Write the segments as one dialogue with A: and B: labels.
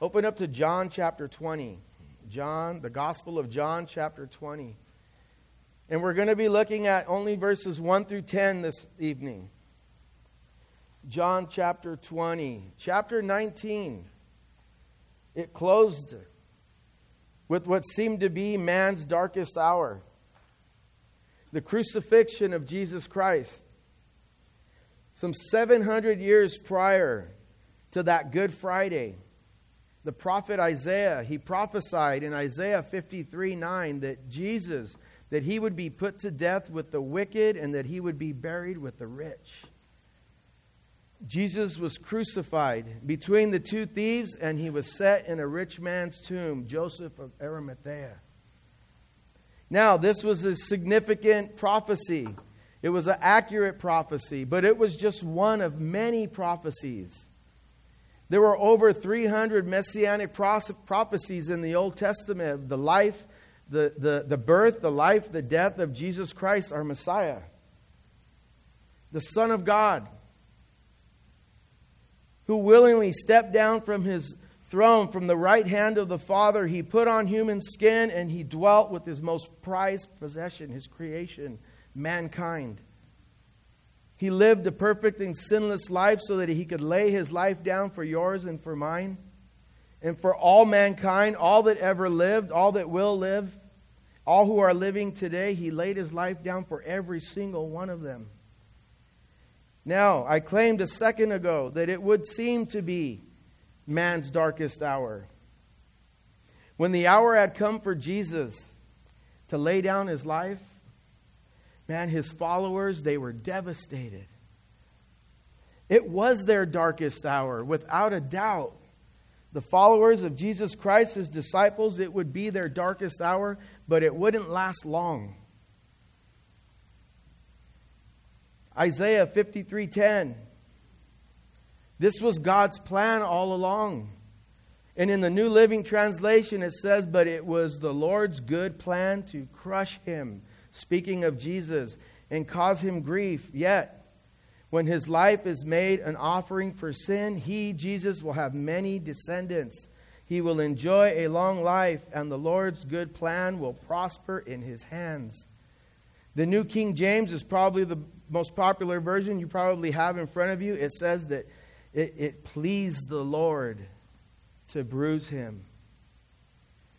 A: Open up to John chapter 20. John, the Gospel of John chapter 20. And we're going to be looking at only verses 1 through 10 this evening. John chapter 20. Chapter 19. It closed with what seemed to be man's darkest hour the crucifixion of Jesus Christ. Some 700 years prior to that Good Friday, the prophet Isaiah, he prophesied in Isaiah 53 9 that Jesus, that he would be put to death with the wicked and that he would be buried with the rich. Jesus was crucified between the two thieves, and he was set in a rich man's tomb, Joseph of Arimathea. Now, this was a significant prophecy. It was an accurate prophecy, but it was just one of many prophecies. There were over 300 messianic prophecies in the Old Testament of the life, the, the, the birth, the life, the death of Jesus Christ, our Messiah, the Son of God who willingly stepped down from his throne from the right hand of the Father. He put on human skin and he dwelt with his most prized possession, his creation, mankind. He lived a perfect and sinless life so that he could lay his life down for yours and for mine and for all mankind, all that ever lived, all that will live, all who are living today. He laid his life down for every single one of them. Now, I claimed a second ago that it would seem to be man's darkest hour. When the hour had come for Jesus to lay down his life, man, his followers, they were devastated. It was their darkest hour, without a doubt. The followers of Jesus Christ, his disciples, it would be their darkest hour, but it wouldn't last long. Isaiah 53:10. This was God's plan all along. And in the New Living Translation it says, "But it was the Lord's good plan to crush him," speaking of Jesus, "and cause him grief. Yet when his life is made an offering for sin, he, Jesus, will have many descendants. He will enjoy a long life, and the Lord's good plan will prosper in his hands." The New King James is probably the most popular version you probably have in front of you, it says that it, it pleased the Lord to bruise him.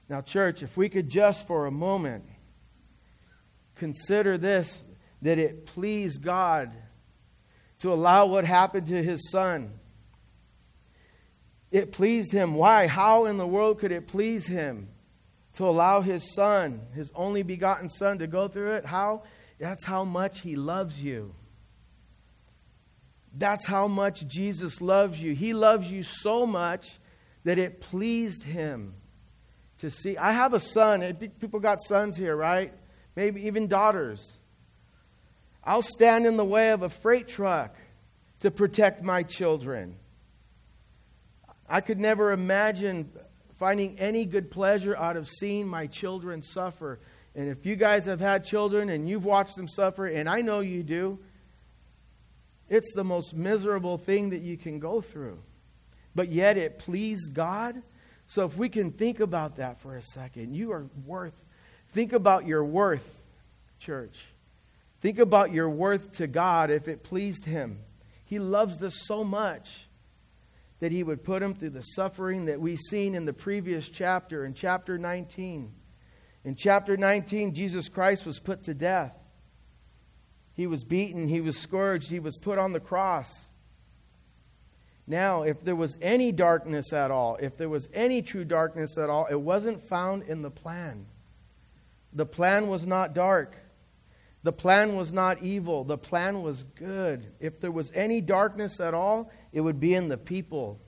A: Now, church, if we could just for a moment consider this that it pleased God to allow what happened to his son. It pleased him. Why? How in the world could it please him to allow his son, his only begotten son, to go through it? How? That's how much He loves you. That's how much Jesus loves you. He loves you so much that it pleased Him to see. I have a son. People got sons here, right? Maybe even daughters. I'll stand in the way of a freight truck to protect my children. I could never imagine finding any good pleasure out of seeing my children suffer. And if you guys have had children and you've watched them suffer, and I know you do, it's the most miserable thing that you can go through. But yet it pleased God. So if we can think about that for a second, you are worth, think about your worth, church. Think about your worth to God if it pleased Him. He loves us so much that He would put Him through the suffering that we've seen in the previous chapter, in chapter 19. In chapter 19, Jesus Christ was put to death. He was beaten, he was scourged, he was put on the cross. Now, if there was any darkness at all, if there was any true darkness at all, it wasn't found in the plan. The plan was not dark. The plan was not evil. The plan was good. If there was any darkness at all, it would be in the people.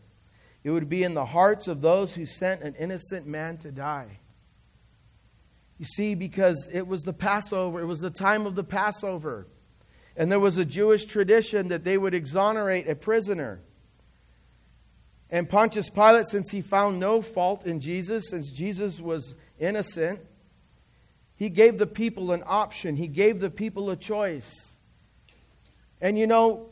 A: It would be in the hearts of those who sent an innocent man to die. You see, because it was the Passover, it was the time of the Passover. And there was a Jewish tradition that they would exonerate a prisoner. And Pontius Pilate, since he found no fault in Jesus, since Jesus was innocent, he gave the people an option, he gave the people a choice. And you know,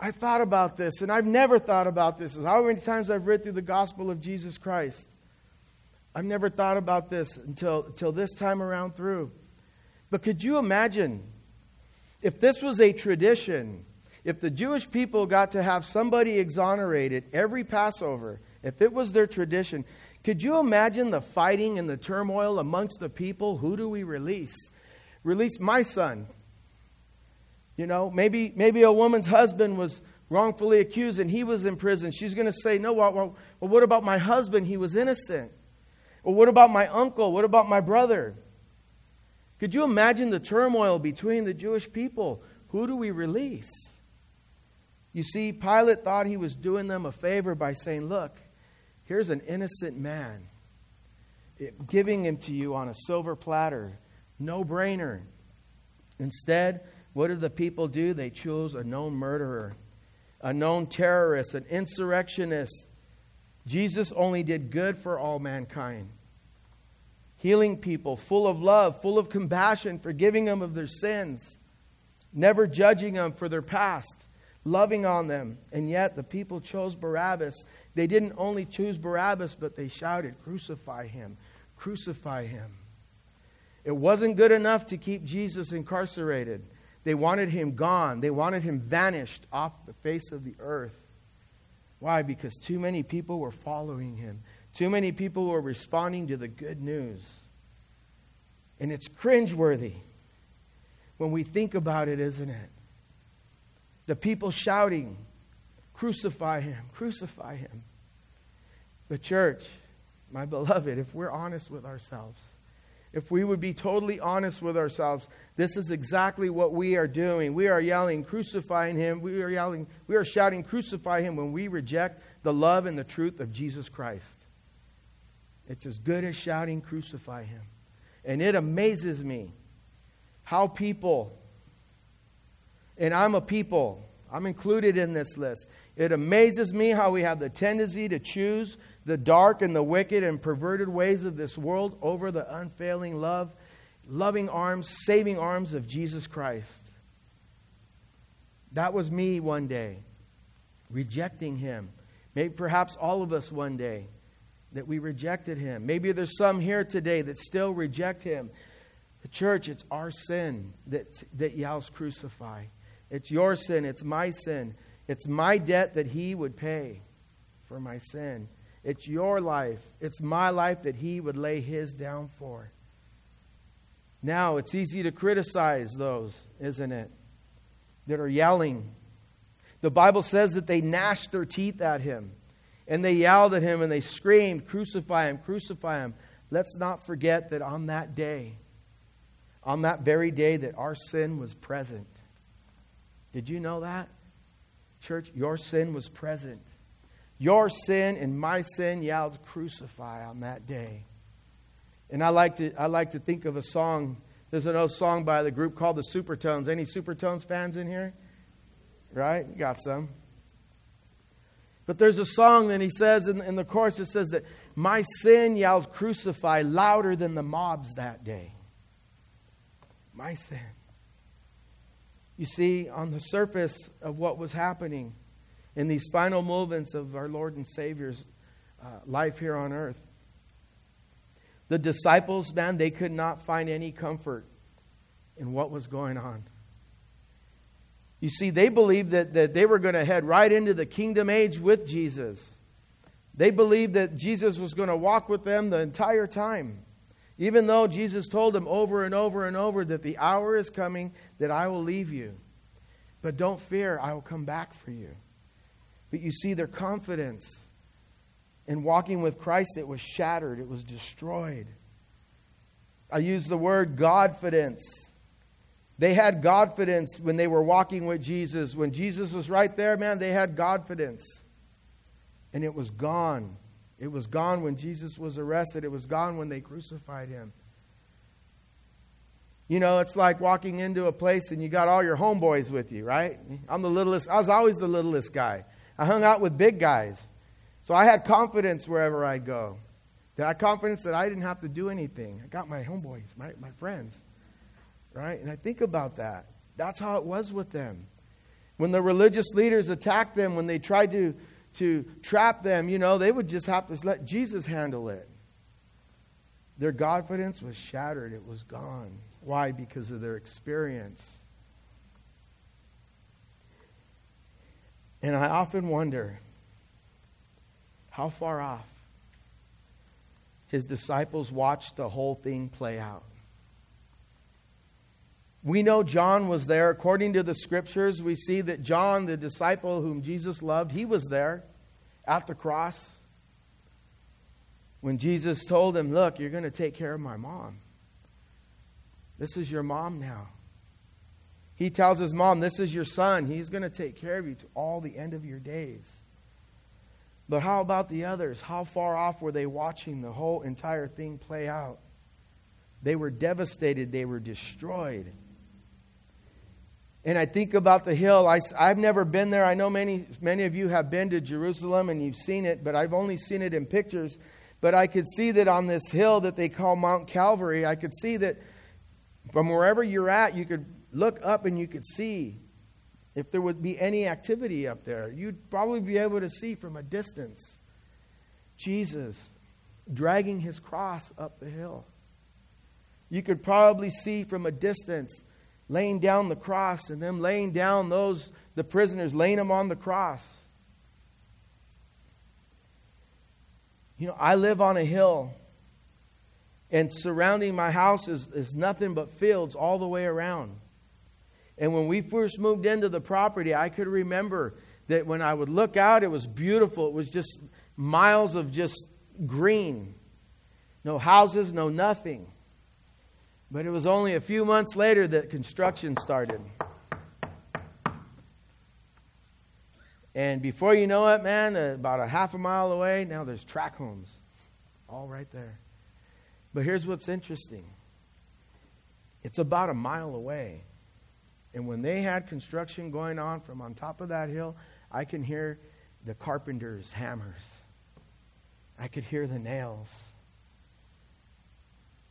A: I thought about this, and I've never thought about this. How many times I've read through the gospel of Jesus Christ. I've never thought about this until, until this time around through. But could you imagine if this was a tradition, if the Jewish people got to have somebody exonerated every Passover, if it was their tradition, could you imagine the fighting and the turmoil amongst the people? Who do we release? Release my son. You know, maybe, maybe a woman's husband was wrongfully accused and he was in prison. She's going to say, No, well, well, well, what about my husband? He was innocent. Well, what about my uncle? What about my brother? Could you imagine the turmoil between the Jewish people? Who do we release? You see, Pilate thought he was doing them a favor by saying, Look, here's an innocent man, giving him to you on a silver platter. No brainer. Instead, what did the people do? They chose a known murderer, a known terrorist, an insurrectionist. Jesus only did good for all mankind healing people, full of love, full of compassion, forgiving them of their sins, never judging them for their past, loving on them. And yet the people chose Barabbas. They didn't only choose Barabbas, but they shouted, Crucify him! Crucify him! It wasn't good enough to keep Jesus incarcerated. They wanted him gone. They wanted him vanished off the face of the earth. Why? Because too many people were following him. Too many people were responding to the good news. And it's cringeworthy when we think about it, isn't it? The people shouting, Crucify him, crucify him. The church, my beloved, if we're honest with ourselves, if we would be totally honest with ourselves, this is exactly what we are doing. We are yelling, crucifying him. We are yelling, we are shouting, crucify him when we reject the love and the truth of Jesus Christ. It's as good as shouting, Crucify him. And it amazes me how people, and I'm a people, I'm included in this list. It amazes me how we have the tendency to choose the dark and the wicked and perverted ways of this world over the unfailing love, loving arms, saving arms of Jesus Christ. That was me one day, rejecting him. Maybe perhaps all of us one day that we rejected him. Maybe there's some here today that still reject him. The church, it's our sin that, that yells crucify. It's your sin. It's my sin. It's my debt that he would pay for my sin. It's your life. It's my life that he would lay his down for. Now, it's easy to criticize those, isn't it? That are yelling. The Bible says that they gnashed their teeth at him. And they yelled at him and they screamed, Crucify him, crucify him. Let's not forget that on that day, on that very day, that our sin was present. Did you know that? Church, your sin was present. Your sin and my sin yelled, Crucify on that day. And I like to, I like to think of a song. There's an old song by the group called the Supertones. Any Supertones fans in here? Right? You got some. But there's a song that he says in, in the chorus, it says that my sin yelled crucify louder than the mobs that day. My sin. You see, on the surface of what was happening in these final moments of our Lord and Savior's uh, life here on earth, the disciples, man, they could not find any comfort in what was going on. You see, they believed that, that they were going to head right into the kingdom age with Jesus. They believed that Jesus was going to walk with them the entire time. Even though Jesus told them over and over and over that the hour is coming that I will leave you. But don't fear, I will come back for you. But you see, their confidence in walking with Christ, it was shattered, it was destroyed. I use the word Godfidence they had Godfidence when they were walking with Jesus. When Jesus was right there, man, they had confidence. And it was gone. It was gone when Jesus was arrested. It was gone when they crucified him. You know, it's like walking into a place and you got all your homeboys with you, right? I'm the littlest. I was always the littlest guy. I hung out with big guys. So I had confidence wherever I go. I had confidence that I didn't have to do anything. I got my homeboys, my, my friends right? And I think about that. That's how it was with them. When the religious leaders attacked them, when they tried to, to trap them, you know, they would just have to let Jesus handle it. Their confidence was shattered, it was gone. Why? Because of their experience. And I often wonder how far off his disciples watched the whole thing play out. We know John was there. According to the scriptures, we see that John, the disciple whom Jesus loved, he was there at the cross when Jesus told him, Look, you're going to take care of my mom. This is your mom now. He tells his mom, This is your son. He's going to take care of you to all the end of your days. But how about the others? How far off were they watching the whole entire thing play out? They were devastated, they were destroyed. And I think about the hill. I, have never been there. I know many, many of you have been to Jerusalem and you've seen it, but I've only seen it in pictures. But I could see that on this hill that they call Mount Calvary, I could see that from wherever you're at, you could look up and you could see if there would be any activity up there. You'd probably be able to see from a distance Jesus dragging his cross up the hill. You could probably see from a distance laying down the cross and them laying down those the prisoners laying them on the cross You know, I live on a hill, and surrounding my house is, is nothing but fields all the way around. And when we first moved into the property, I could remember that when I would look out, it was beautiful. It was just miles of just green. No houses, no nothing. But it was only a few months later that construction started. And before you know it, man, uh, about a half a mile away, now there's track homes. All right there. But here's what's interesting it's about a mile away. And when they had construction going on from on top of that hill, I can hear the carpenter's hammers. I could hear the nails.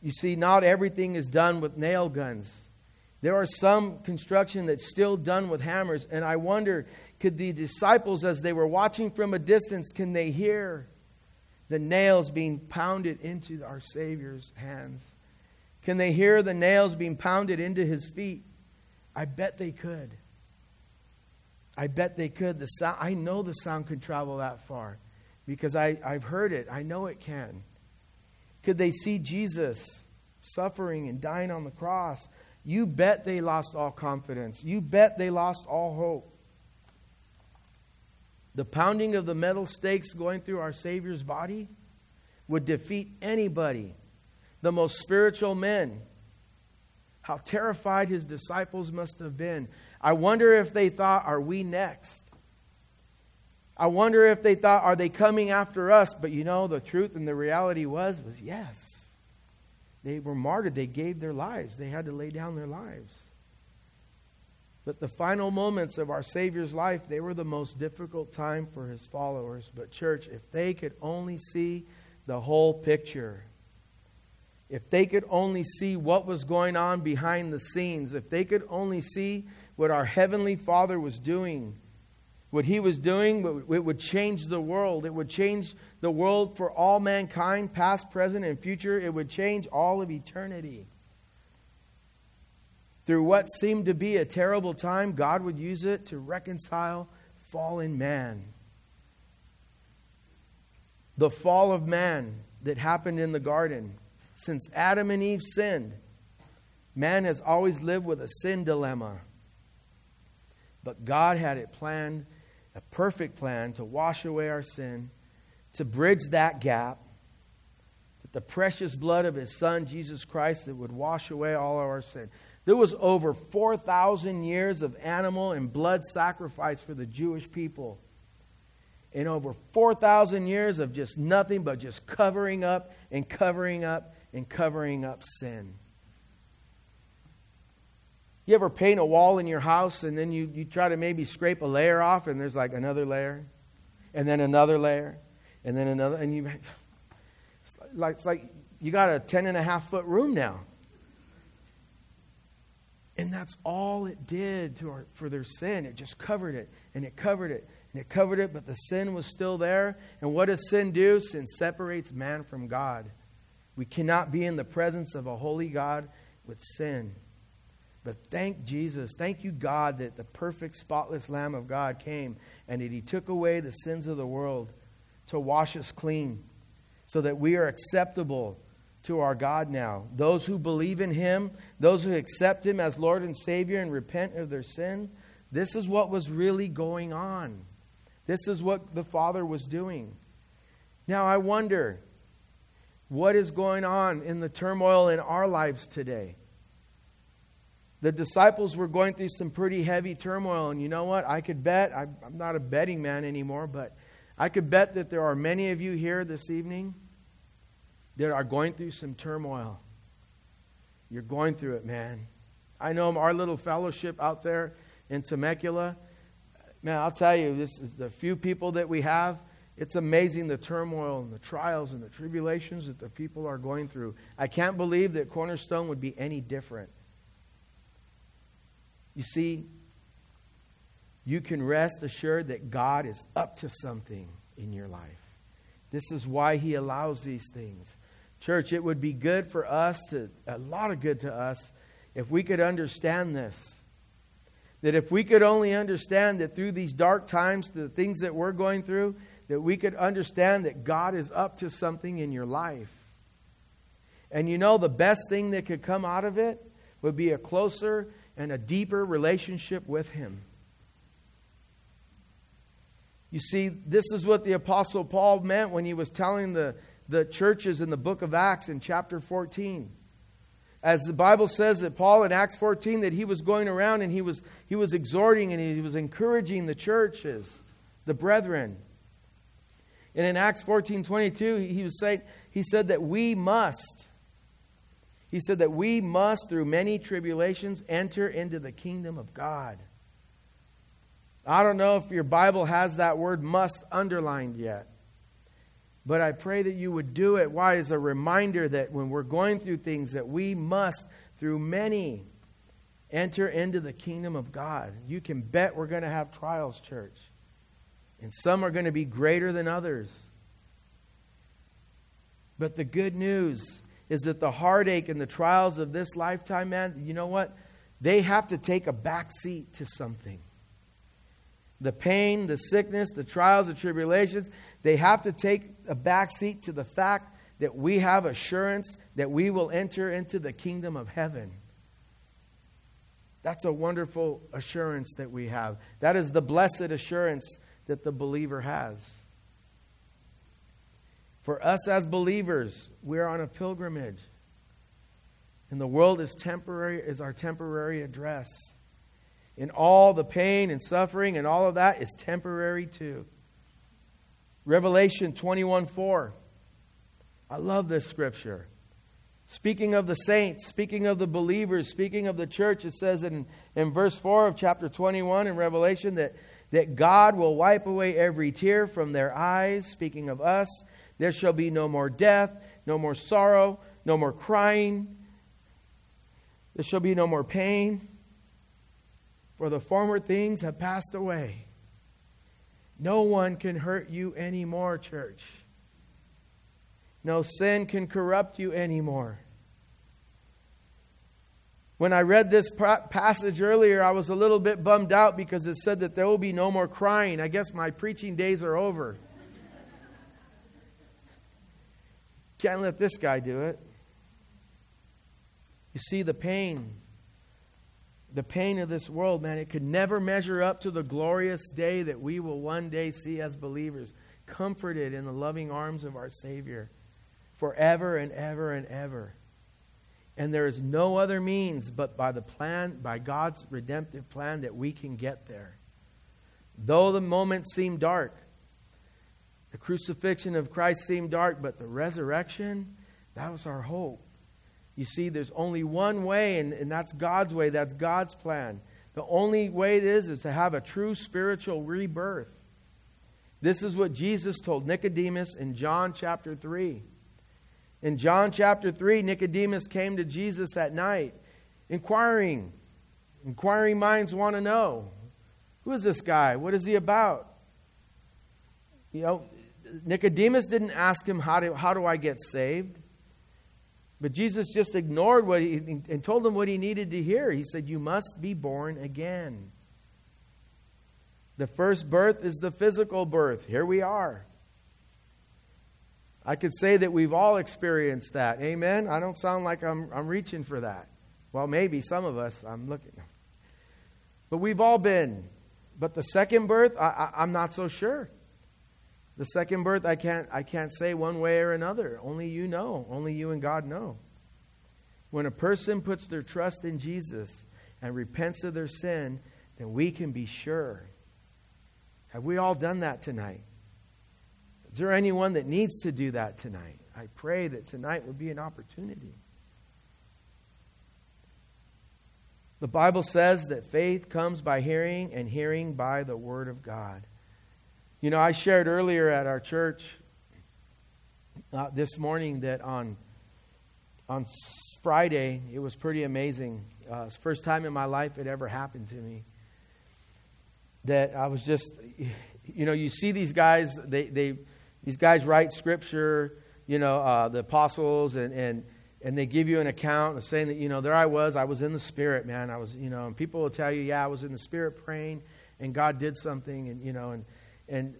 A: You see, not everything is done with nail guns. There are some construction that's still done with hammers, and I wonder could the disciples, as they were watching from a distance, can they hear the nails being pounded into our Savior's hands? Can they hear the nails being pounded into his feet? I bet they could. I bet they could. The sound, I know the sound could travel that far because I, I've heard it. I know it can. Could they see Jesus suffering and dying on the cross? You bet they lost all confidence. You bet they lost all hope. The pounding of the metal stakes going through our Savior's body would defeat anybody, the most spiritual men. How terrified his disciples must have been. I wonder if they thought, Are we next? I wonder if they thought, Are they coming after us? But you know, the truth and the reality was, was yes. They were martyred. They gave their lives. They had to lay down their lives. But the final moments of our Savior's life, they were the most difficult time for his followers. But, church, if they could only see the whole picture, if they could only see what was going on behind the scenes, if they could only see what our Heavenly Father was doing, what He was doing, it would change the world. It would change the world for all mankind, past, present, and future. It would change all of eternity. Through what seemed to be a terrible time, God would use it to reconcile fallen man. The fall of man that happened in the garden, since Adam and Eve sinned, man has always lived with a sin dilemma. But God had it planned, a perfect plan to wash away our sin, to bridge that gap, with the precious blood of his son, Jesus Christ, that would wash away all of our sin. There was over 4,000 years of animal and blood sacrifice for the Jewish people. And over 4,000 years of just nothing but just covering up and covering up and covering up sin. You ever paint a wall in your house and then you, you try to maybe scrape a layer off and there's like another layer and then another layer and then another and you it's like, it's like you got a 10 and a half foot room now And that's all it did our, for their sin. It just covered it, and it covered it, and it covered it, but the sin was still there. And what does sin do? Sin separates man from God. We cannot be in the presence of a holy God with sin. But thank Jesus, thank you, God, that the perfect, spotless Lamb of God came and that He took away the sins of the world to wash us clean so that we are acceptable to our God now. Those who believe in Him, those who accept Him as Lord and Savior and repent of their sin, this is what was really going on. This is what the Father was doing. Now, I wonder what is going on in the turmoil in our lives today. The disciples were going through some pretty heavy turmoil, and you know what? I could bet, I'm not a betting man anymore, but I could bet that there are many of you here this evening that are going through some turmoil. You're going through it, man. I know our little fellowship out there in Temecula. Man, I'll tell you, this is the few people that we have. It's amazing the turmoil and the trials and the tribulations that the people are going through. I can't believe that Cornerstone would be any different. You see, you can rest assured that God is up to something in your life. This is why He allows these things. Church, it would be good for us to, a lot of good to us, if we could understand this. That if we could only understand that through these dark times, the things that we're going through, that we could understand that God is up to something in your life. And you know, the best thing that could come out of it would be a closer and a deeper relationship with Him. You see, this is what the Apostle Paul meant when he was telling the the churches in the book of Acts in chapter 14. As the Bible says that Paul in Acts 14 that he was going around and he was he was exhorting and he was encouraging the churches, the brethren. And in Acts 14, 22, he was saying, he said that we must, he said that we must, through many tribulations, enter into the kingdom of God. I don't know if your Bible has that word must underlined yet. But I pray that you would do it. Why? As a reminder that when we're going through things, that we must, through many, enter into the kingdom of God. You can bet we're going to have trials, church. And some are going to be greater than others. But the good news is that the heartache and the trials of this lifetime, man, you know what? They have to take a back seat to something. The pain, the sickness, the trials, the tribulations, they have to take a backseat to the fact that we have assurance that we will enter into the kingdom of heaven. That's a wonderful assurance that we have. That is the blessed assurance that the believer has. For us as believers, we're on a pilgrimage. And the world is temporary is our temporary address. And all the pain and suffering and all of that is temporary too. Revelation 21 4. I love this scripture. Speaking of the saints, speaking of the believers, speaking of the church, it says in, in verse 4 of chapter 21 in Revelation that, that God will wipe away every tear from their eyes. Speaking of us, there shall be no more death, no more sorrow, no more crying. There shall be no more pain, for the former things have passed away. No one can hurt you anymore, church. No sin can corrupt you anymore. When I read this passage earlier, I was a little bit bummed out because it said that there will be no more crying. I guess my preaching days are over. Can't let this guy do it. You see the pain the pain of this world, man, it could never measure up to the glorious day that we will one day see as believers, comforted in the loving arms of our Savior forever and ever and ever. And there is no other means but by the plan, by God's redemptive plan, that we can get there. Though the moment seemed dark, the crucifixion of Christ seemed dark, but the resurrection, that was our hope. You see, there's only one way, and, and that's God's way. That's God's plan. The only way it is is to have a true spiritual rebirth. This is what Jesus told Nicodemus in John chapter 3. In John chapter 3, Nicodemus came to Jesus at night, inquiring, Inquiring minds want to know who is this guy? What is he about? You know, Nicodemus didn't ask him, How do, how do I get saved? But Jesus just ignored what he and told him what he needed to hear. He said, You must be born again. The first birth is the physical birth. Here we are. I could say that we've all experienced that. Amen? I don't sound like I'm, I'm reaching for that. Well, maybe some of us, I'm looking. But we've all been. But the second birth, I, I, I'm not so sure. The second birth, I can't, I can't say one way or another. Only you know. Only you and God know. When a person puts their trust in Jesus and repents of their sin, then we can be sure. Have we all done that tonight? Is there anyone that needs to do that tonight? I pray that tonight would be an opportunity. The Bible says that faith comes by hearing, and hearing by the Word of God. You know, I shared earlier at our church uh, this morning that on on Friday it was pretty amazing. Uh, first time in my life it ever happened to me. That I was just, you know, you see these guys. They they these guys write scripture. You know, uh, the apostles and and and they give you an account of saying that you know there I was. I was in the spirit, man. I was, you know, and people will tell you, yeah, I was in the spirit praying, and God did something, and you know, and and,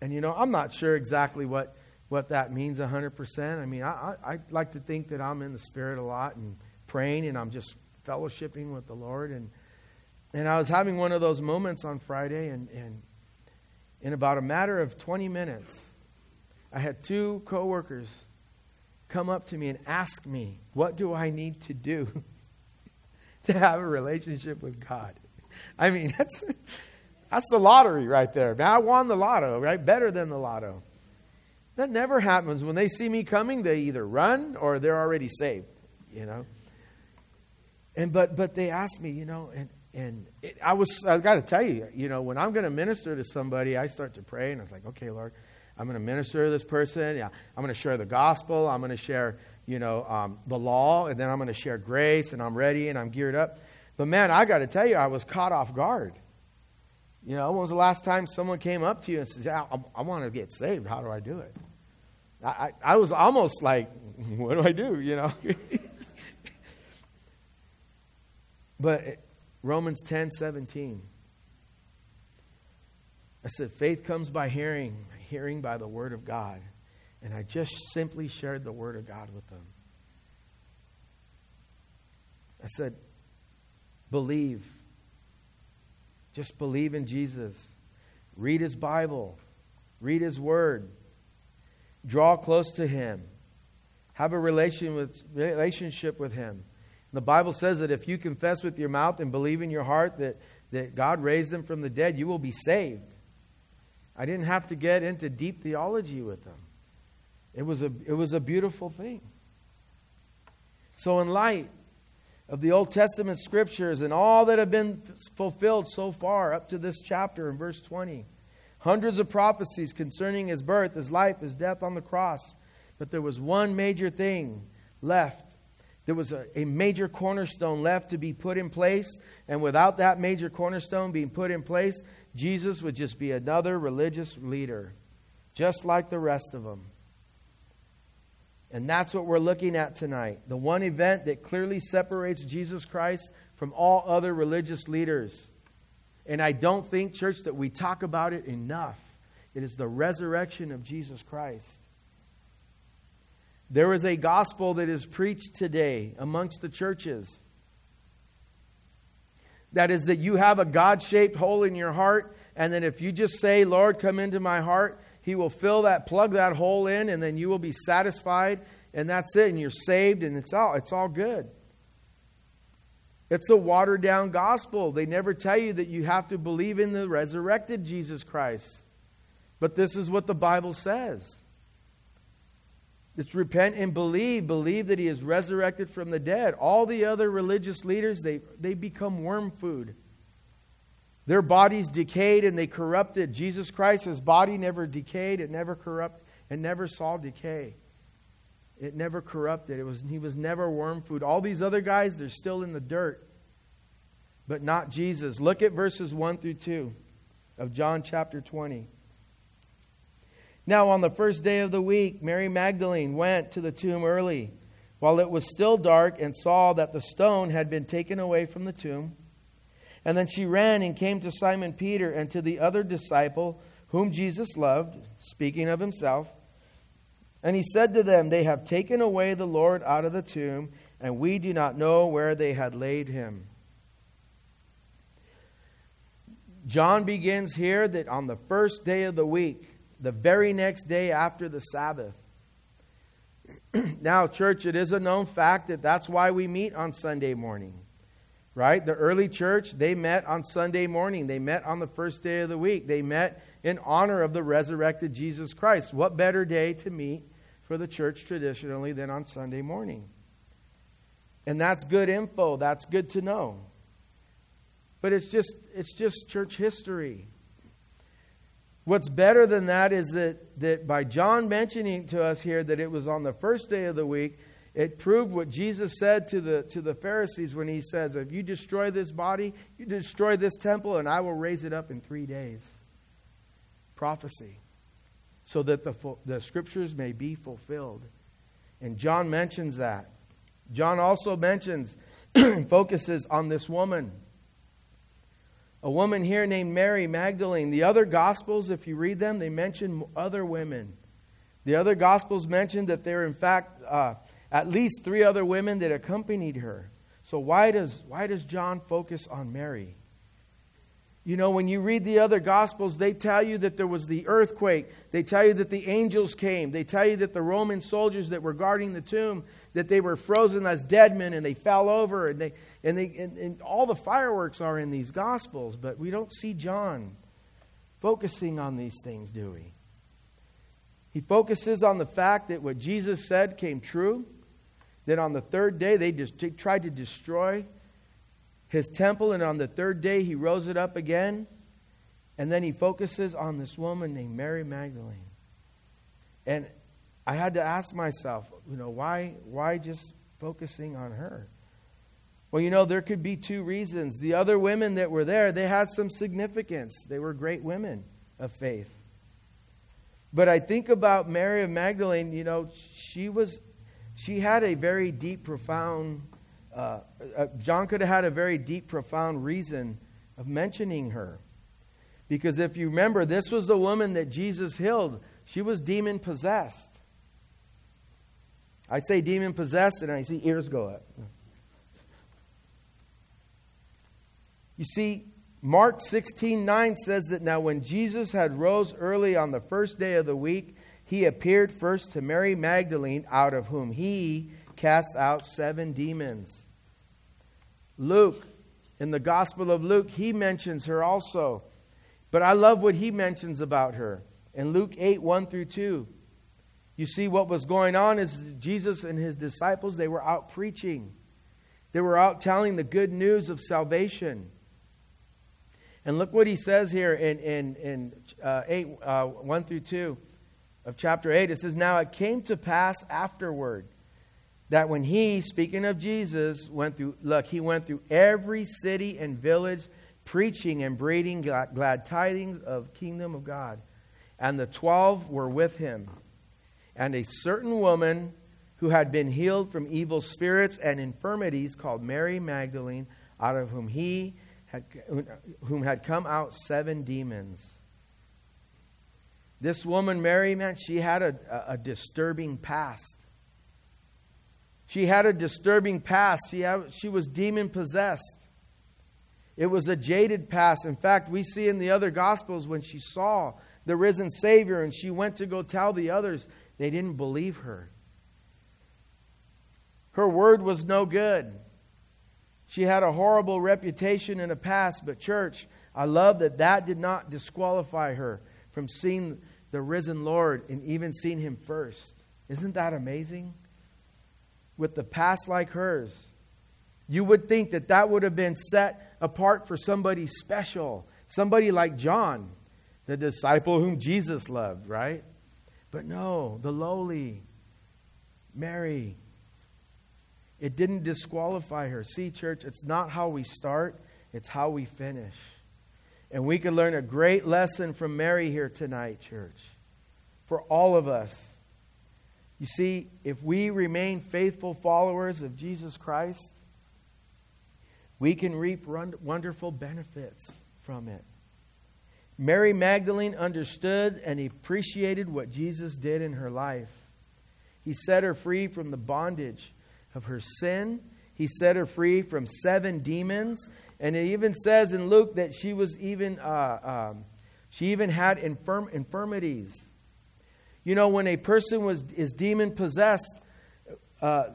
A: and you know, I'm not sure exactly what, what that means 100%. I mean, I, I, I like to think that I'm in the Spirit a lot and praying and I'm just fellowshipping with the Lord. And, and I was having one of those moments on Friday, and, and in about a matter of 20 minutes, I had two coworkers come up to me and ask me, What do I need to do to have a relationship with God? I mean, that's. That's the lottery right there. Man, I won the lotto, right? Better than the lotto. That never happens. When they see me coming, they either run or they're already saved, you know. And but but they asked me, you know, and and it, I was I got to tell you, you know, when I'm going to minister to somebody, I start to pray and I was like, okay, Lord, I'm going to minister to this person. Yeah, I'm going to share the gospel. I'm going to share, you know, um, the law, and then I'm going to share grace, and I'm ready and I'm geared up. But man, I got to tell you, I was caught off guard. You know, when was the last time someone came up to you and says, I, I, I want to get saved. How do I do it? I, I, I was almost like, what do I do? You know? but Romans 10 17. I said, faith comes by hearing, hearing by the Word of God. And I just simply shared the Word of God with them. I said, believe just believe in Jesus. Read his Bible. Read his word. Draw close to him. Have a relation with, relationship with him. The Bible says that if you confess with your mouth and believe in your heart that, that God raised them from the dead, you will be saved. I didn't have to get into deep theology with them. It was a, it was a beautiful thing. So, in light of the Old Testament scriptures and all that have been fulfilled so far up to this chapter in verse 20. Hundreds of prophecies concerning his birth, his life, his death on the cross. But there was one major thing left. There was a, a major cornerstone left to be put in place. And without that major cornerstone being put in place, Jesus would just be another religious leader, just like the rest of them. And that's what we're looking at tonight. The one event that clearly separates Jesus Christ from all other religious leaders. And I don't think, church, that we talk about it enough. It is the resurrection of Jesus Christ. There is a gospel that is preached today amongst the churches. That is, that you have a God shaped hole in your heart, and that if you just say, Lord, come into my heart, he will fill that, plug that hole in, and then you will be satisfied, and that's it, and you're saved, and it's all, it's all good. It's a watered down gospel. They never tell you that you have to believe in the resurrected Jesus Christ. But this is what the Bible says. It's repent and believe. Believe that he is resurrected from the dead. All the other religious leaders, they, they become worm food. Their bodies decayed and they corrupted. Jesus Christ's body never decayed, it never corrupted, it never saw decay. It never corrupted. It was, he was never worm food. All these other guys, they're still in the dirt. but not Jesus. Look at verses 1 through 2 of John chapter 20. Now, on the first day of the week, Mary Magdalene went to the tomb early, while it was still dark, and saw that the stone had been taken away from the tomb. And then she ran and came to Simon Peter and to the other disciple whom Jesus loved, speaking of himself. And he said to them, They have taken away the Lord out of the tomb, and we do not know where they had laid him. John begins here that on the first day of the week, the very next day after the Sabbath. now, church, it is a known fact that that's why we meet on Sunday morning. Right? The early church, they met on Sunday morning. They met on the first day of the week. They met in honor of the resurrected Jesus Christ. What better day to meet for the church traditionally than on Sunday morning? And that's good info. That's good to know. But it's just it's just church history. What's better than that is that, that by John mentioning to us here that it was on the first day of the week, it proved what Jesus said to the, to the Pharisees when he says, If you destroy this body, you destroy this temple, and I will raise it up in three days. Prophecy. So that the, the scriptures may be fulfilled. And John mentions that. John also mentions, focuses on this woman a woman here named Mary Magdalene. The other Gospels, if you read them, they mention other women. The other Gospels mention that there are, in fact, uh, at least three other women that accompanied her. So why does, why does John focus on Mary? You know, when you read the other Gospels, they tell you that there was the earthquake. They tell you that the angels came. They tell you that the Roman soldiers that were guarding the tomb, that they were frozen as dead men and they fell over. And they, and, they, and, and all the fireworks are in these Gospels, but we don't see John focusing on these things, do we? He focuses on the fact that what Jesus said came true, that on the third day they just tried to destroy his temple, and on the third day he rose it up again. And then he focuses on this woman named Mary Magdalene. And I had to ask myself, you know, why, why just focusing on her? Well, you know, there could be two reasons. The other women that were there, they had some significance. They were great women of faith. But I think about Mary of Magdalene, you know, she was she had a very deep, profound uh, uh, John could have had a very deep, profound reason of mentioning her. Because if you remember, this was the woman that Jesus healed. She was demon possessed. I say demon possessed, and I see ears go up. You see, Mark 16 9 says that now when Jesus had rose early on the first day of the week, he appeared first to Mary Magdalene, out of whom he cast out seven demons. Luke, in the Gospel of Luke, he mentions her also. But I love what he mentions about her. In Luke 8 1 through 2, you see what was going on is Jesus and his disciples, they were out preaching. They were out telling the good news of salvation. And look what he says here in, in, in uh, 8, uh, 1 through 2 of chapter 8. It says, Now it came to pass afterward that when he, speaking of Jesus, went through, look, he went through every city and village preaching and breeding glad, glad tidings of kingdom of God. And the twelve were with him. And a certain woman who had been healed from evil spirits and infirmities called Mary Magdalene, out of whom he had, whom had come out seven demons. This woman, Mary, man, she had a, a, disturbing past. She had a disturbing past. She, had, she was demon possessed. It was a jaded past. In fact, we see in the other Gospels when she saw the risen Savior and she went to go tell the others, they didn't believe her. Her word was no good. She had a horrible reputation in the past, but, church, I love that that did not disqualify her from seeing the risen Lord and even seeing him first. Isn't that amazing? With the past like hers, you would think that that would have been set apart for somebody special, somebody like John, the disciple whom Jesus loved, right? But no, the lowly Mary, it didn't disqualify her. See, church, it's not how we start, it's how we finish. And we can learn a great lesson from Mary here tonight, church, for all of us. You see, if we remain faithful followers of Jesus Christ, we can reap wonderful benefits from it. Mary Magdalene understood and appreciated what Jesus did in her life. He set her free from the bondage of her sin. He set her free from seven demons. And it even says in Luke that she was even, uh, um, she even had infirm- infirmities. You know, when a person was, is demon possessed, uh,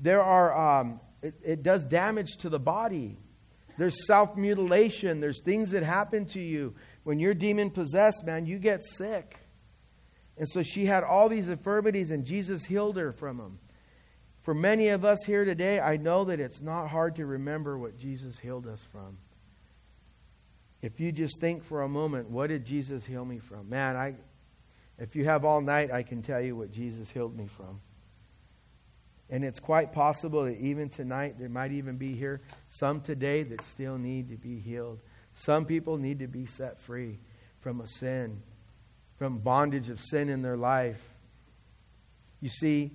A: there are, um, it, it does damage to the body. There's self mutilation. There's things that happen to you. When you're demon possessed, man, you get sick. And so she had all these infirmities, and Jesus healed her from them. For many of us here today, I know that it's not hard to remember what Jesus healed us from. If you just think for a moment, what did Jesus heal me from? Man, I, if you have all night, I can tell you what Jesus healed me from. And it's quite possible that even tonight, there might even be here some today that still need to be healed. Some people need to be set free from a sin, from bondage of sin in their life. You see,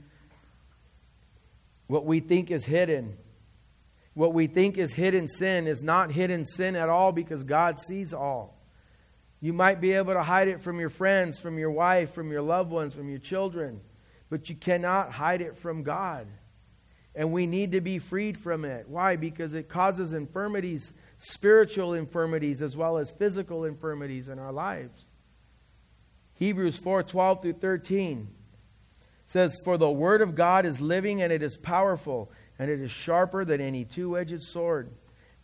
A: what we think is hidden, what we think is hidden sin, is not hidden sin at all because God sees all. You might be able to hide it from your friends, from your wife, from your loved ones, from your children, but you cannot hide it from God. And we need to be freed from it. Why? Because it causes infirmities, spiritual infirmities, as well as physical infirmities in our lives. Hebrews 4 12 through 13 says, For the word of God is living and it is powerful, and it is sharper than any two edged sword,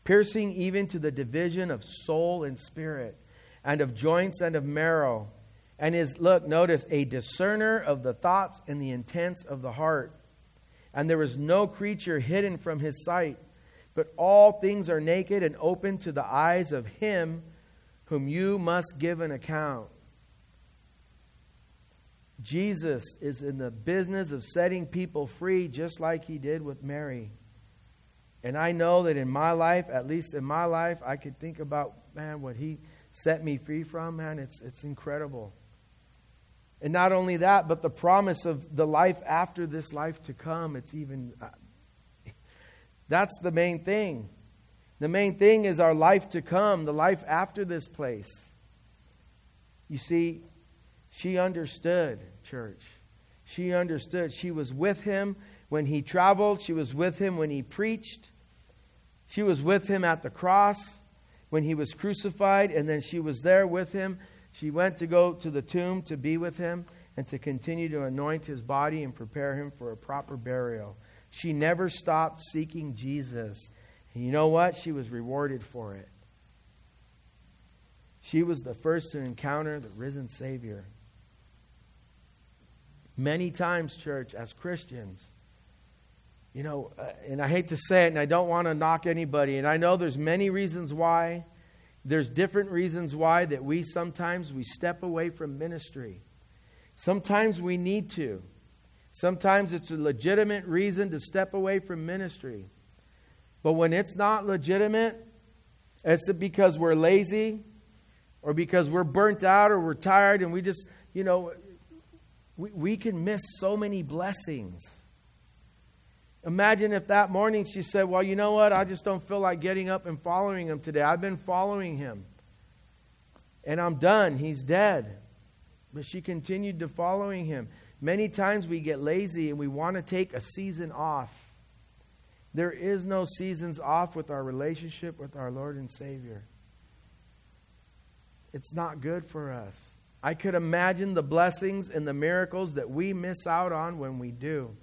A: piercing even to the division of soul and spirit, and of joints and of marrow, and is, look, notice, a discerner of the thoughts and the intents of the heart. And there is no creature hidden from his sight, but all things are naked and open to the eyes of him whom you must give an account. Jesus is in the business of setting people free just like he did with Mary. And I know that in my life, at least in my life, I could think about, man, what he set me free from, man, it's, it's incredible. And not only that, but the promise of the life after this life to come, it's even, that's the main thing. The main thing is our life to come, the life after this place. You see, she understood, church. She understood. She was with him when he traveled, she was with him when he preached, she was with him at the cross when he was crucified, and then she was there with him. She went to go to the tomb to be with him and to continue to anoint his body and prepare him for a proper burial. She never stopped seeking Jesus. And you know what? She was rewarded for it. She was the first to encounter the risen Savior. Many times, church, as Christians, you know, uh, and I hate to say it, and I don't want to knock anybody, and I know there's many reasons why. There's different reasons why that we sometimes we step away from ministry. Sometimes we need to. Sometimes it's a legitimate reason to step away from ministry. But when it's not legitimate, it's because we're lazy or because we're burnt out or we're tired and we just, you know, we, we can miss so many blessings. Imagine if that morning she said, Well, you know what? I just don't feel like getting up and following him today. I've been following him. And I'm done. He's dead. But she continued to following him. Many times we get lazy and we want to take a season off. There is no seasons off with our relationship with our Lord and Savior. It's not good for us. I could imagine the blessings and the miracles that we miss out on when we do.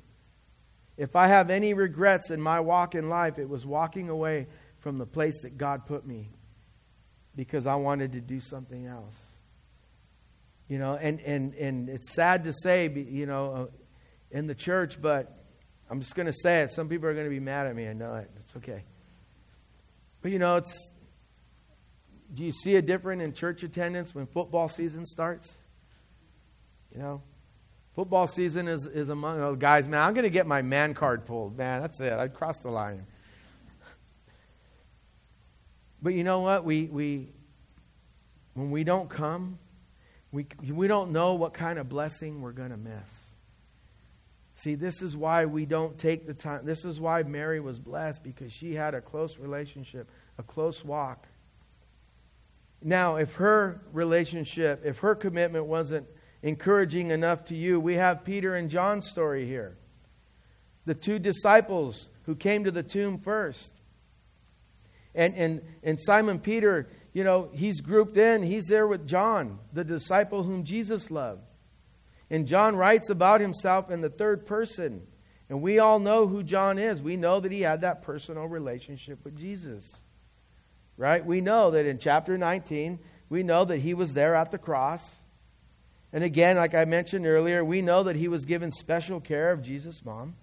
A: If I have any regrets in my walk in life, it was walking away from the place that God put me because I wanted to do something else. You know, and, and, and it's sad to say, you know, uh, in the church, but I'm just going to say it. Some people are going to be mad at me. I know it. It's okay. But, you know, it's do you see a difference in church attendance when football season starts? You know, football season is, is among oh, guys, man, I'm going to get my man card pulled. Man, that's it. I crossed the line. But you know what? We, we, when we don't come, we, we don't know what kind of blessing we're going to miss. See, this is why we don't take the time. This is why Mary was blessed because she had a close relationship, a close walk. Now, if her relationship, if her commitment wasn't encouraging enough to you, we have Peter and John's story here. The two disciples who came to the tomb first. And, and, and Simon Peter, you know, he's grouped in. He's there with John, the disciple whom Jesus loved. And John writes about himself in the third person. And we all know who John is. We know that he had that personal relationship with Jesus. Right? We know that in chapter 19, we know that he was there at the cross. And again, like I mentioned earlier, we know that he was given special care of Jesus' mom.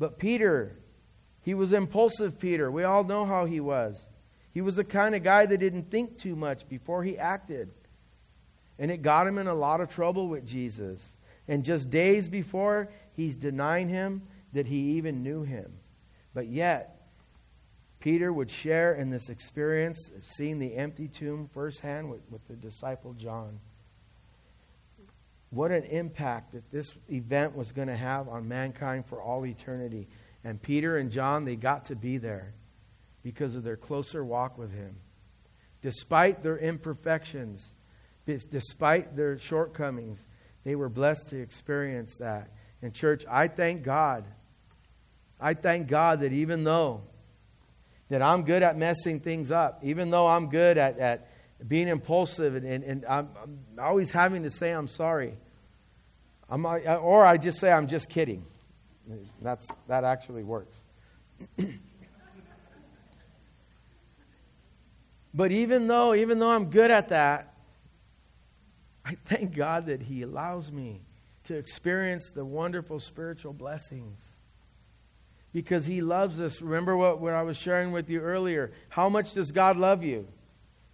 A: But Peter, he was impulsive, Peter. We all know how he was. He was the kind of guy that didn't think too much before he acted. And it got him in a lot of trouble with Jesus. And just days before, he's denying him that he even knew him. But yet, Peter would share in this experience of seeing the empty tomb firsthand with, with the disciple John. What an impact that this event was going to have on mankind for all eternity. And Peter and John, they got to be there because of their closer walk with him. Despite their imperfections, despite their shortcomings, they were blessed to experience that. And, church, I thank God. I thank God that even though that I'm good at messing things up, even though I'm good at, at being impulsive and, and, and I'm, I'm, always having to say I'm sorry, I'm, or I just say I'm just kidding. That's, that actually works. but even though, even though I'm good at that, I thank God that He allows me to experience the wonderful spiritual blessings. Because He loves us. Remember what, what I was sharing with you earlier. How much does God love you?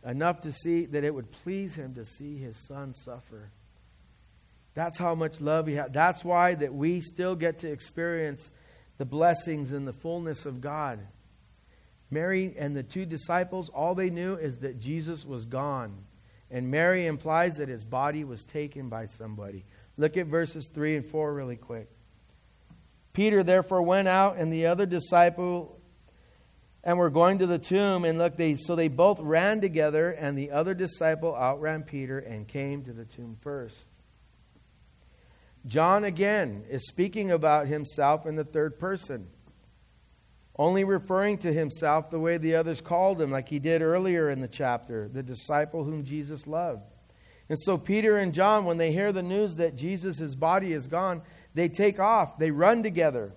A: Enough to see that it would please Him to see His Son suffer. That's how much love He has. That's why that we still get to experience the blessings and the fullness of God. Mary and the two disciples, all they knew is that Jesus was gone. And Mary implies that his body was taken by somebody. Look at verses 3 and 4 really quick. Peter therefore went out and the other disciple and were going to the tomb and look they so they both ran together and the other disciple outran Peter and came to the tomb first. John again is speaking about himself in the third person only referring to himself the way the others called him, like he did earlier in the chapter, the disciple whom Jesus loved. And so Peter and John, when they hear the news that Jesus' body is gone, they take off. They run together.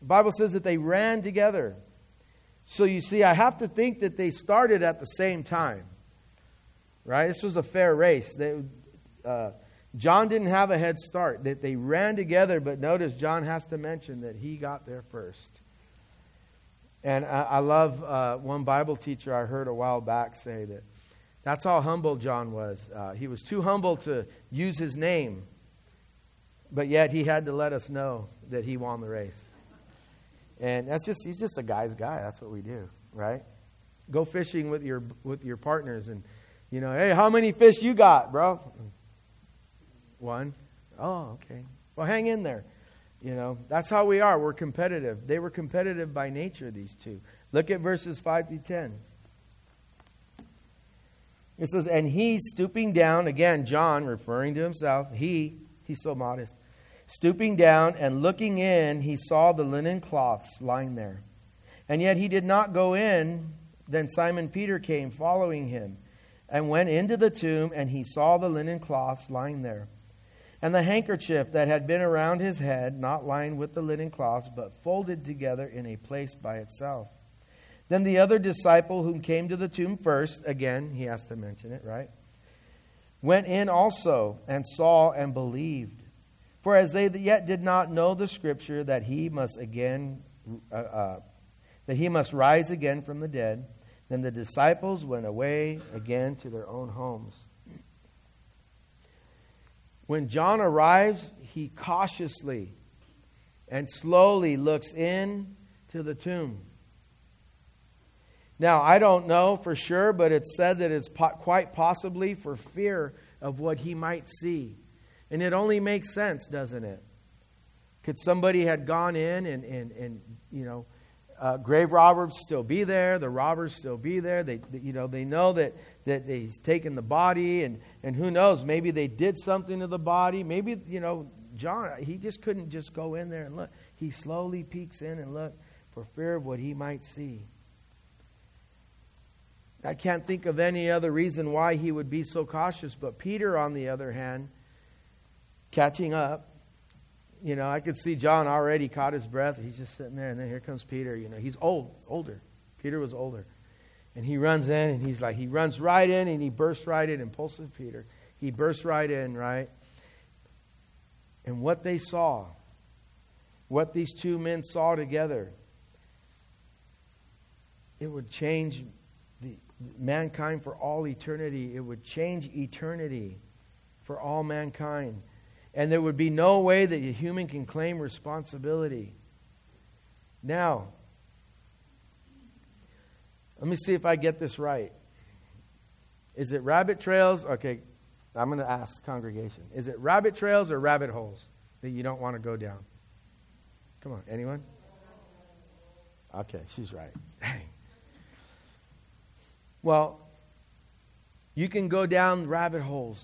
A: The Bible says that they ran together. So you see, I have to think that they started at the same time. Right? This was a fair race. They, uh, John didn't have a head start. That they ran together, but notice John has to mention that he got there first. And I, I love uh, one Bible teacher I heard a while back say that that's how humble John was. Uh, he was too humble to use his name, but yet he had to let us know that he won the race. And that's just he's just a guy's guy. That's what we do, right? Go fishing with your with your partners and you know, hey, how many fish you got, bro? One. Oh, okay. Well, hang in there. You know, that's how we are. We're competitive. They were competitive by nature, these two. Look at verses 5 through 10. It says, And he, stooping down, again, John referring to himself, he, he's so modest, stooping down and looking in, he saw the linen cloths lying there. And yet he did not go in. Then Simon Peter came, following him, and went into the tomb, and he saw the linen cloths lying there and the handkerchief that had been around his head, not lined with the linen cloths, but folded together in a place by itself. Then the other disciple whom came to the tomb first, again, he has to mention it, right? Went in also and saw and believed. For as they yet did not know the scripture that he must again, uh, uh, that he must rise again from the dead, then the disciples went away again to their own homes. When John arrives, he cautiously and slowly looks in to the tomb. Now, I don't know for sure, but it's said that it's po- quite possibly for fear of what he might see. And it only makes sense, doesn't it? Could somebody had gone in and, and, and you know, uh, grave robbers still be there, the robbers still be there. They, you know, they know that, that he's taken the body, and, and who knows, maybe they did something to the body. Maybe, you know, John, he just couldn't just go in there and look. He slowly peeks in and look for fear of what he might see. I can't think of any other reason why he would be so cautious. But Peter, on the other hand, catching up, you know, I could see John already caught his breath. He's just sitting there, and then here comes Peter. You know, he's old, older. Peter was older. And he runs in, and he's like, he runs right in, and he bursts right in. Impulsive Peter. He bursts right in, right? And what they saw, what these two men saw together, it would change mankind for all eternity. It would change eternity for all mankind. And there would be no way that a human can claim responsibility. Now, let me see if I get this right. Is it rabbit trails? Okay, I'm going to ask the congregation. Is it rabbit trails or rabbit holes that you don't want to go down? Come on, anyone? Okay, she's right. Well, you can go down rabbit holes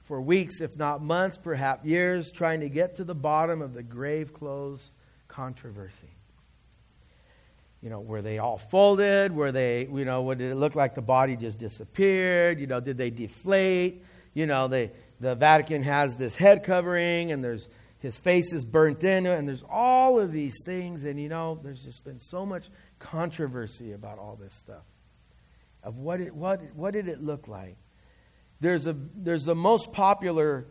A: for weeks, if not months, perhaps years, trying to get to the bottom of the grave clothes controversy. You know, were they all folded? Were they, you know, did it look like the body just disappeared? You know, did they deflate? You know, they, the Vatican has this head covering and there's his face is burnt in and there's all of these things. And, you know, there's just been so much controversy about all this stuff of what, it, what, what did it look like. There's a there's the most popular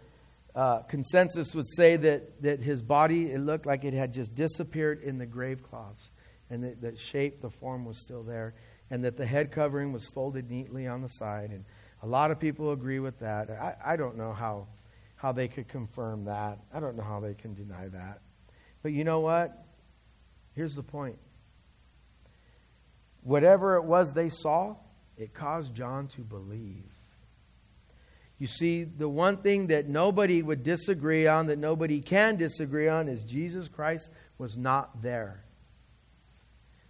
A: uh, consensus would say that, that his body it looked like it had just disappeared in the grave cloths, and that the shape, the form was still there, and that the head covering was folded neatly on the side. And a lot of people agree with that. I, I don't know how how they could confirm that. I don't know how they can deny that. But you know what? Here's the point. Whatever it was they saw, it caused John to believe. You see, the one thing that nobody would disagree on, that nobody can disagree on, is Jesus Christ was not there.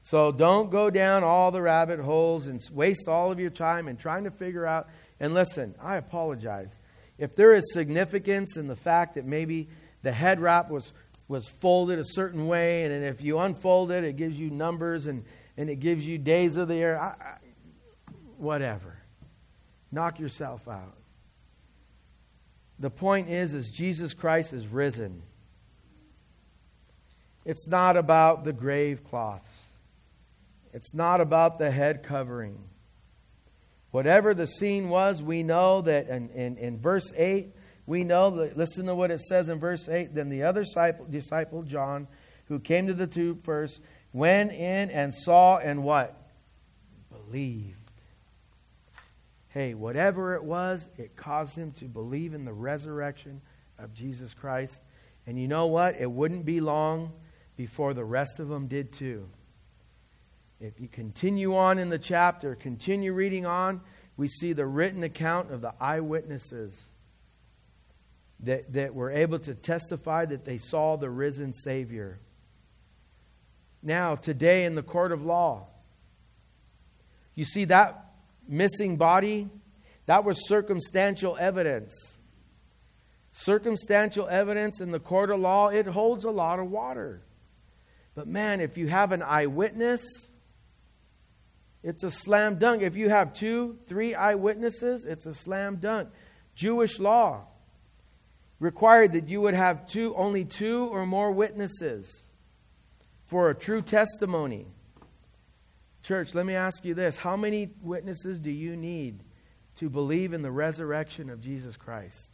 A: So don't go down all the rabbit holes and waste all of your time in trying to figure out. And listen, I apologize. If there is significance in the fact that maybe the head wrap was, was folded a certain way, and if you unfold it, it gives you numbers and, and it gives you days of the year, I, whatever. Knock yourself out. The point is is Jesus Christ is risen. It's not about the grave cloths. It's not about the head covering. Whatever the scene was, we know that in, in, in verse 8, we know that, listen to what it says in verse 8. Then the other disciple, disciple, John, who came to the tomb first, went in and saw and what? Believed hey, whatever it was, it caused him to believe in the resurrection of Jesus Christ. And you know what? It wouldn't be long before the rest of them did too. If you continue on in the chapter, continue reading on, we see the written account of the eyewitnesses that, that were able to testify that they saw the risen Savior. Now, today in the court of law, you see that missing body, that was circumstantial evidence. Circumstantial evidence in the court of law, it holds a lot of water. But man, if you have an eyewitness, it's a slam dunk. If you have two, three eyewitnesses, it's a slam dunk. Jewish law required that you would have two, only two or more witnesses for a true testimony. Church, let me ask you this how many witnesses do you need to believe in the resurrection of Jesus Christ?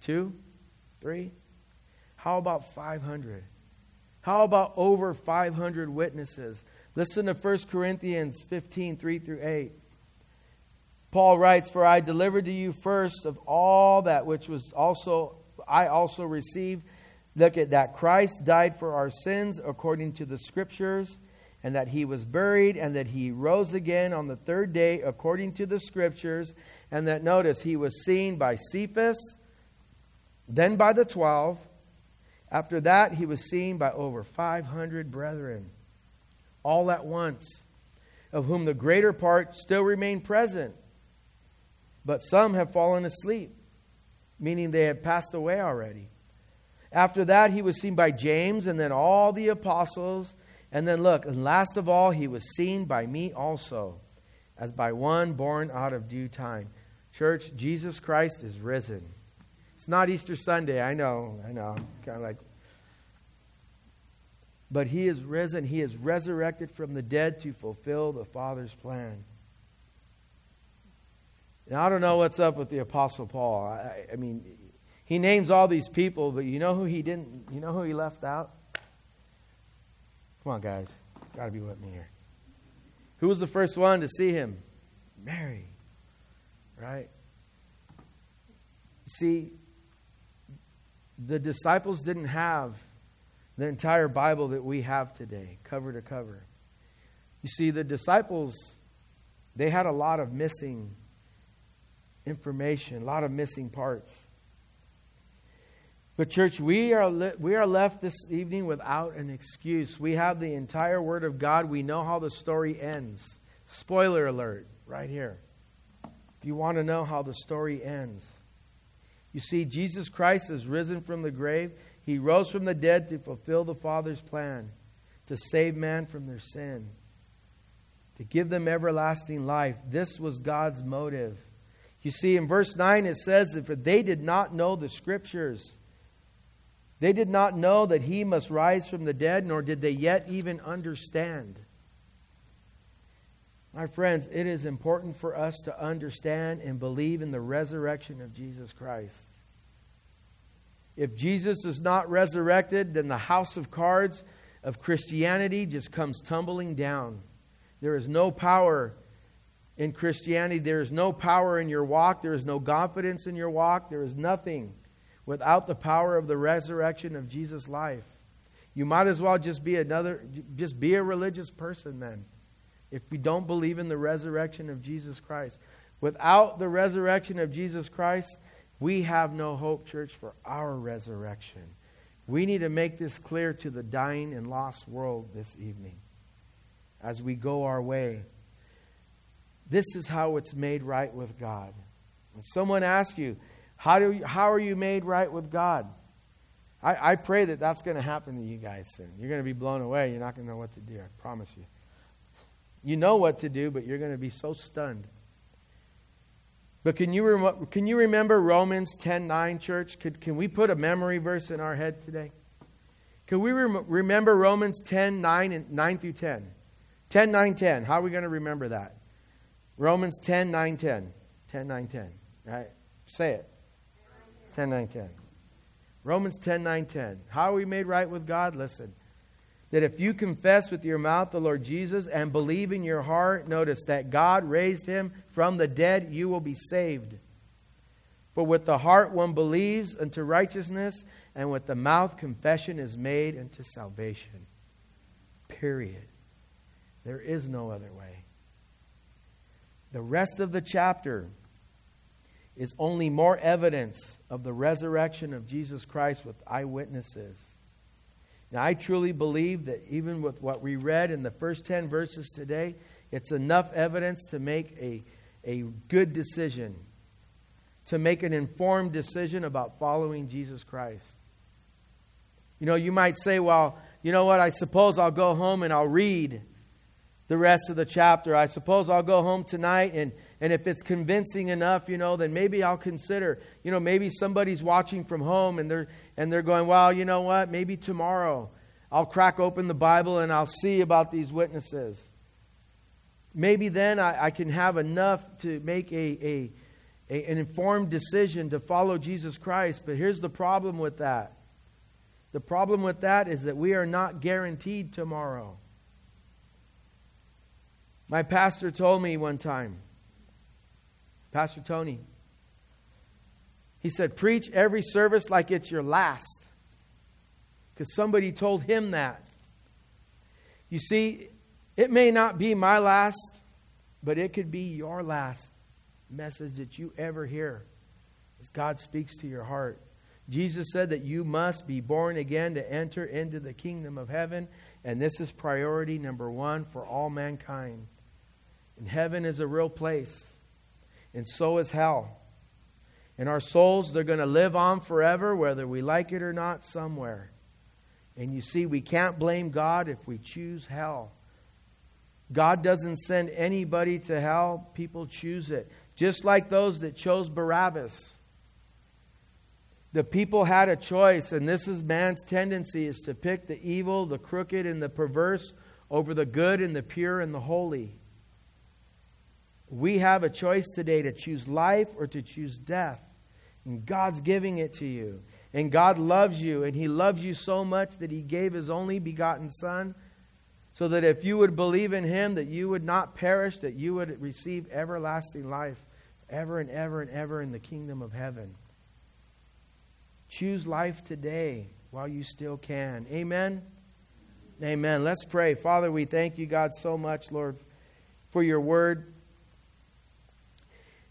A: Two? Three? How about 500? How about over 500 witnesses? Listen to 1 Corinthians 15 3 through 8. Paul writes, For I delivered to you first of all that which was also I also received. Look at that Christ died for our sins according to the scriptures and that he was buried, and that he rose again on the third day according to the scriptures, and that, notice, he was seen by Cephas, then by the twelve. After that, he was seen by over 500 brethren, all at once, of whom the greater part still remain present, but some have fallen asleep, meaning they have passed away already. After that, he was seen by James and then all the apostles. And then look, and last of all, he was seen by me also, as by one born out of due time. Church, Jesus Christ is risen. It's not Easter Sunday, I know, I know. Kind of like. But he is risen. He is resurrected from the dead to fulfill the Father's plan. Now, I don't know what's up with the Apostle Paul. I, I mean, he names all these people, but you know who he didn't, you know who he left out? Come on, guys. Got to be with me here. Who was the first one to see him? Mary. Right? See, the disciples didn't have the entire Bible that we have today, cover to cover. You see, the disciples, they had a lot of missing information, a lot of missing parts. But, church, we are, le- we are left this evening without an excuse. We have the entire Word of God. We know how the story ends. Spoiler alert, right here. If you want to know how the story ends, you see, Jesus Christ is risen from the grave. He rose from the dead to fulfill the Father's plan to save man from their sin, to give them everlasting life. This was God's motive. You see, in verse 9 it says if they did not know the Scriptures, they did not know that he must rise from the dead, nor did they yet even understand. My friends, it is important for us to understand and believe in the resurrection of Jesus Christ. If Jesus is not resurrected, then the house of cards of Christianity just comes tumbling down. There is no power in Christianity. There is no power in your walk. There is no confidence in your walk. There is nothing without the power of the resurrection of Jesus' life. You might as well just be another, just be a religious person then, if you don't believe in the resurrection of Jesus Christ. Without the resurrection of Jesus Christ, we have no hope, church, for our resurrection. We need to make this clear to the dying and lost world this evening as we go our way. This is how it's made right with God. When someone asks you, how, do you, how are you made right with God? I, I pray that that's going to happen to you guys soon. You're going to be blown away. You're not going to know what to do. I promise you. You know what to do, but you're going to be so stunned. But can you, can you remember Romans 10 9, church? Could, can we put a memory verse in our head today? Can we rem- remember Romans 10 9, and 9 through 10? 10 9 10. How are we going to remember that? Romans 10 9 10. 10 9 10. Right? Say it. 10 9 10. Romans 10 9 10. How are we made right with God? Listen. That if you confess with your mouth the Lord Jesus and believe in your heart, notice that God raised him from the dead, you will be saved. For with the heart one believes unto righteousness, and with the mouth confession is made unto salvation. Period. There is no other way. The rest of the chapter is only more evidence of the resurrection of Jesus Christ with eyewitnesses. Now, I truly believe that even with what we read in the first 10 verses today, it's enough evidence to make a, a good decision, to make an informed decision about following Jesus Christ. You know, you might say, well, you know what, I suppose I'll go home and I'll read the rest of the chapter. I suppose I'll go home tonight and and if it's convincing enough, you know, then maybe I'll consider, you know, maybe somebody's watching from home and they're and they're going, well, you know what? Maybe tomorrow I'll crack open the Bible and I'll see about these witnesses. Maybe then I, I can have enough to make a, a, a, an informed decision to follow Jesus Christ. But here's the problem with that. The problem with that is that we are not guaranteed tomorrow. My pastor told me one time Pastor Tony. He said, Preach every service like it's your last. Because somebody told him that. You see, It may not be my last, but it could be your last message that you ever hear as God speaks to your heart. Jesus said that you must be born again to enter into the kingdom of heaven, and this is priority number one for all mankind. And heaven is a real place, and so is hell. And our souls, they're going to live on forever, whether we like it or not, somewhere. And you see, we can't blame God if we choose hell. God doesn't send anybody to hell, people choose it. Just like those that chose Barabbas. The people had a choice, and this is man's tendency is to pick the evil, the crooked, and the perverse over the good and the pure and the holy. We have a choice today to choose life or to choose death. And God's giving it to you. And God loves you, and He loves you so much that He gave His only begotten Son so that if you would believe in him that you would not perish that you would receive everlasting life ever and ever and ever in the kingdom of heaven. Choose life today while you still can. Amen? Amen. Let's pray. Father we thank you god so much lord for your word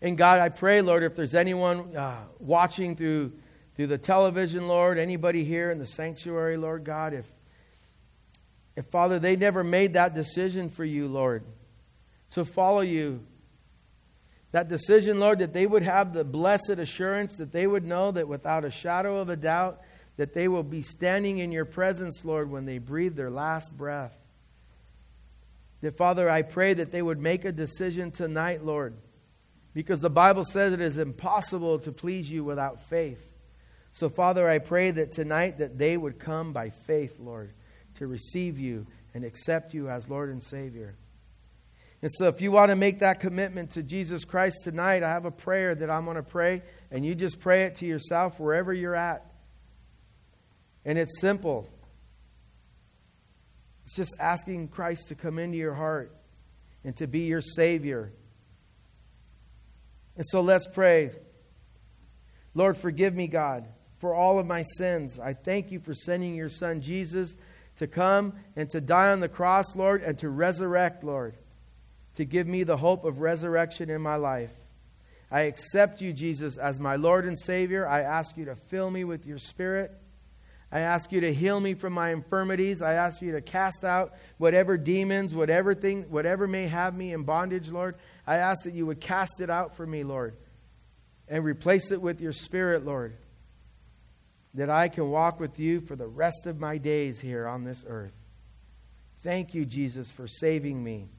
A: and god i pray lord if there's anyone uh, watching through through the television lord anybody here in the sanctuary lord god if if, Father, they never made that decision for you, Lord, to follow you, that decision, Lord, that they would have the blessed assurance, that they would know that without a shadow of a doubt, that they will be standing in your presence, Lord, when they breathe their last breath. That, Father, I pray that they would make a decision tonight, Lord, because the Bible says it is impossible to please you without faith. So, Father, I pray that tonight that they would come by faith, Lord to receive you and accept you as Lord and Savior. And so, if you want to make that commitment to Jesus Christ tonight, I have a prayer that I'm going to pray, and you just pray it to yourself wherever you're at. And it's simple it's just asking Christ to come into your heart and to be your Savior. And so, let's pray. Lord, forgive me, God, for all of my sins. I thank you for sending your Son, Jesus to come and to die on the cross, Lord, and to resurrect, Lord, to give me the hope of resurrection in my life. I accept you, Jesus, as my Lord and Savior. I ask you to fill me with your Spirit. I ask you to heal me from my infirmities. I ask you to cast out whatever demons, whatever thing, whatever may have me in bondage, Lord. I ask that you would cast it out for me, Lord, and replace it with your Spirit, Lord that I can walk with you for the rest of my days here on this earth. Thank you, Jesus, for saving me.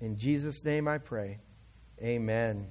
A: In Jesus' name I pray. Amen.